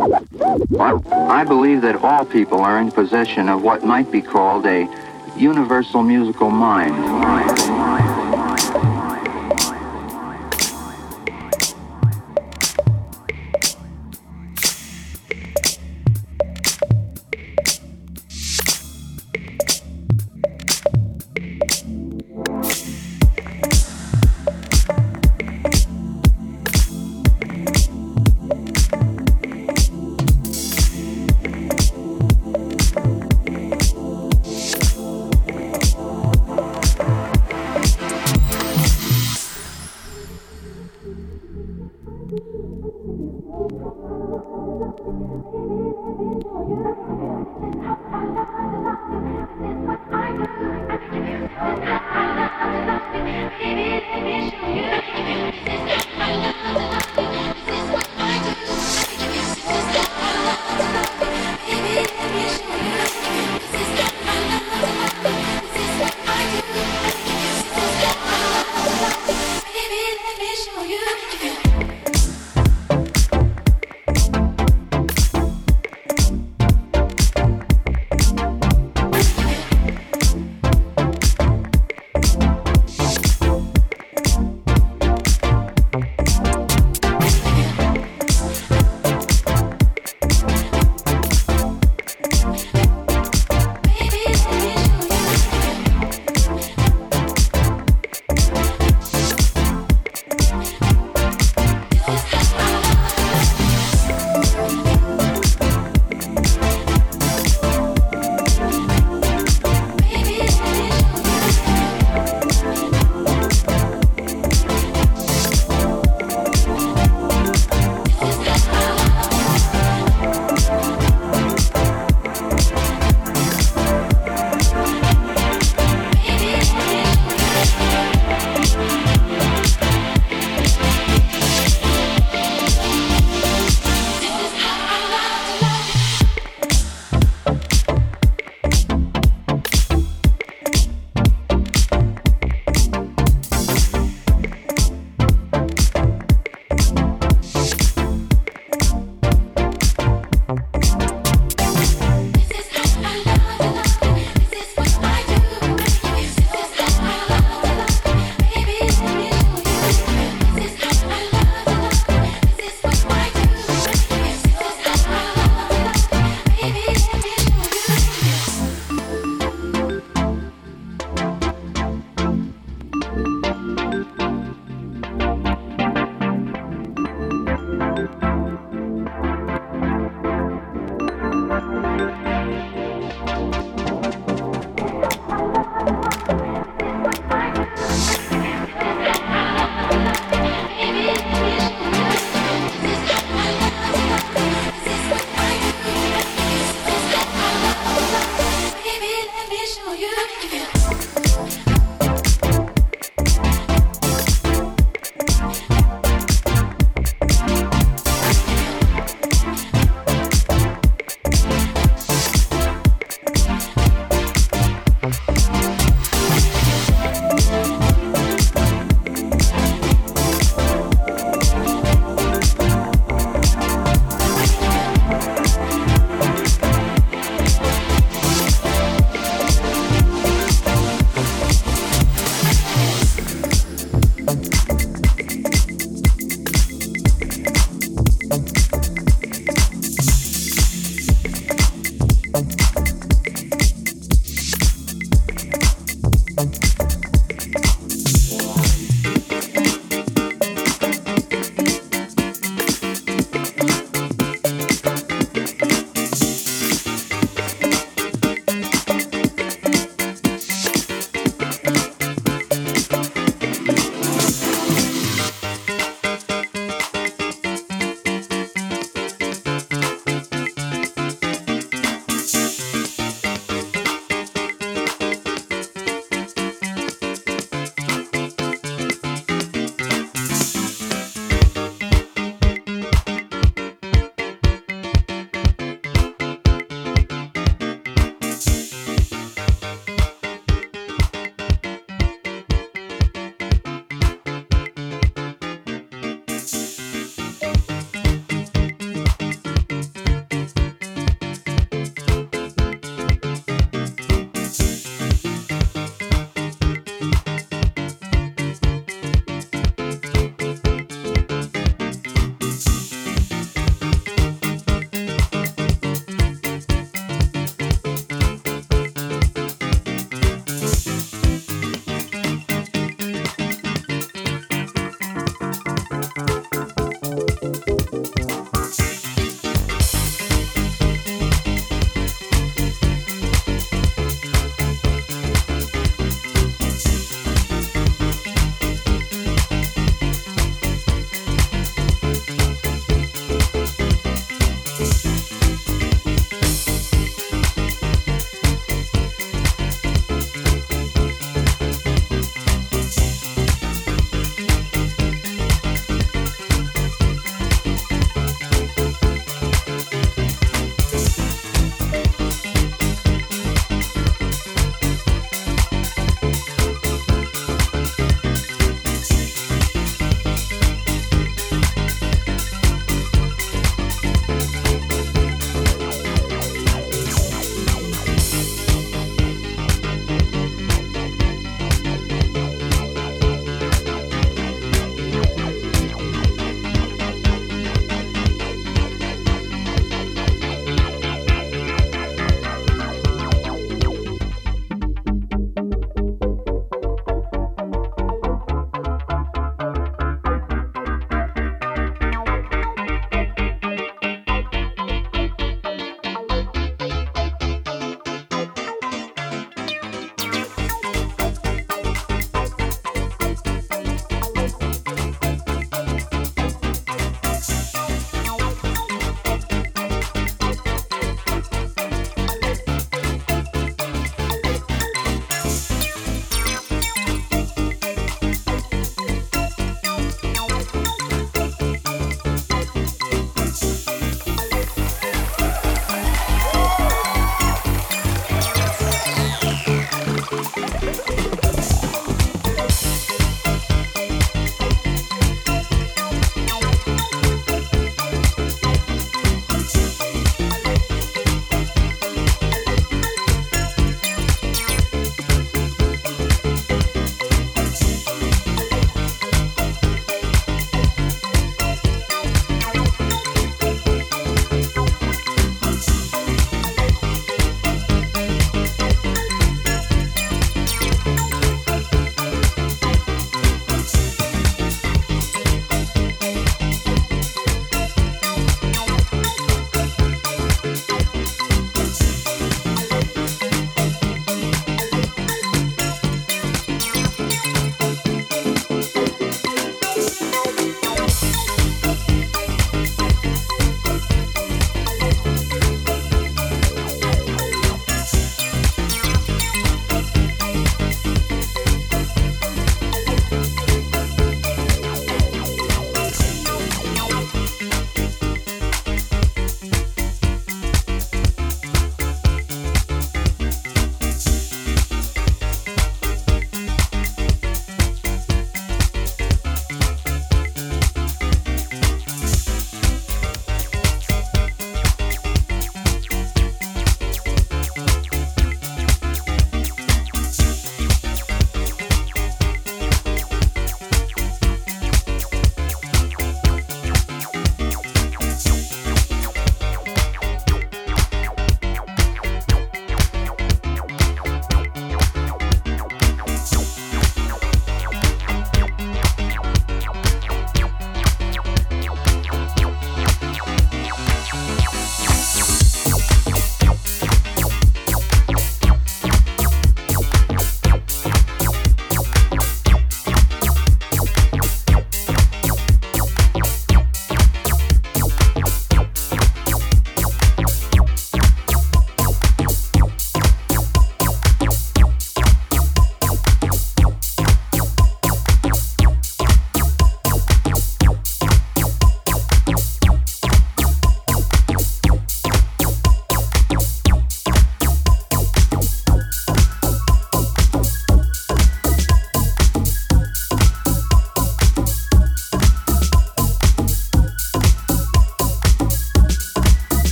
I believe that all people are in possession of what might be called a universal musical mind.